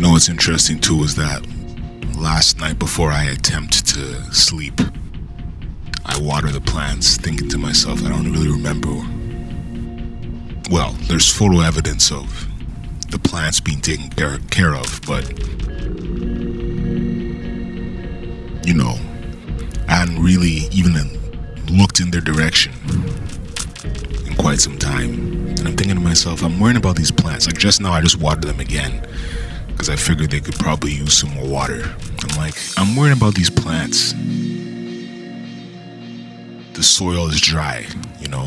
know what's interesting too is that last night before I attempt to sleep, I water the plants, thinking to myself, I don't really remember. Well, there's photo evidence of the plants being taken care of, but you know, I hadn't really even looked in their direction in quite some time. And I'm thinking to myself, I'm worrying about these plants. Like just now, I just watered them again because I figured they could probably use some more water. I'm like, I'm worried about these plants. The soil is dry, you know.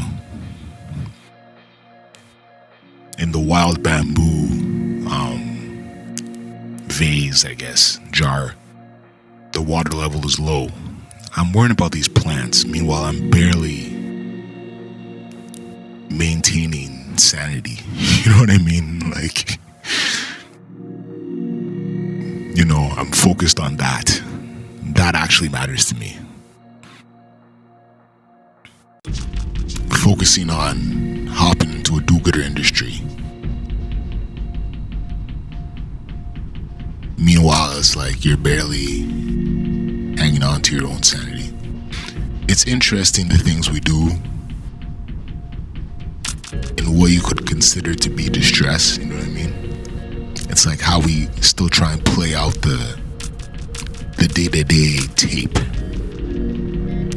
In the wild bamboo um, vase, I guess, jar, the water level is low. I'm worrying about these plants. Meanwhile, I'm barely maintaining sanity. You know what I mean? Like, you know, I'm focused on that. That actually matters to me. Focusing on hopping into a do gooder industry. Meanwhile, it's like you're barely hanging on to your own sanity. It's interesting the things we do and what you could consider to be distress, you know what I mean? It's like how we still try and play out the the day-to-day tape.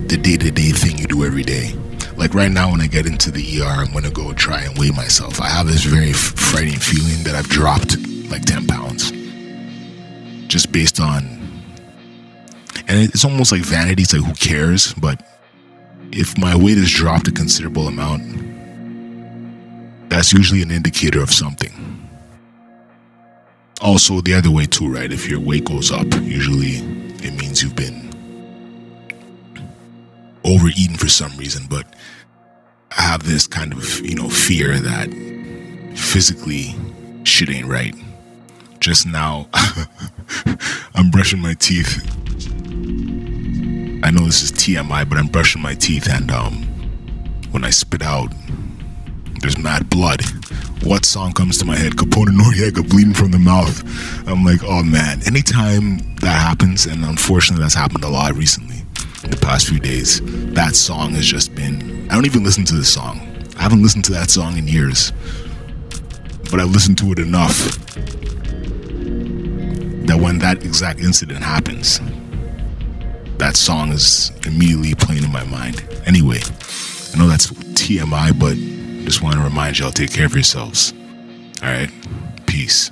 The day-to-day thing you do every day. Like right now when I get into the ER, I'm gonna go try and weigh myself. I have this very frightening feeling that I've dropped like 10 pounds. Just based on and it's almost like vanity. It's like who cares? But if my weight has dropped a considerable amount, that's usually an indicator of something. Also, the other way too, right? If your weight goes up, usually it means you've been overeaten for some reason. But I have this kind of, you know, fear that physically shit ain't right. Just now, I'm brushing my teeth. I know this is TMI, but I'm brushing my teeth, and um, when I spit out, there's mad blood. What song comes to my head? Capone Noreaga bleeding from the mouth. I'm like, oh man. Anytime that happens, and unfortunately that's happened a lot recently, the past few days, that song has just been. I don't even listen to the song. I haven't listened to that song in years. But I've listened to it enough that when that exact incident happens, that song is immediately playing in my mind. Anyway, I know that's TMI, but just want to remind y'all take care of yourselves. All right. Peace.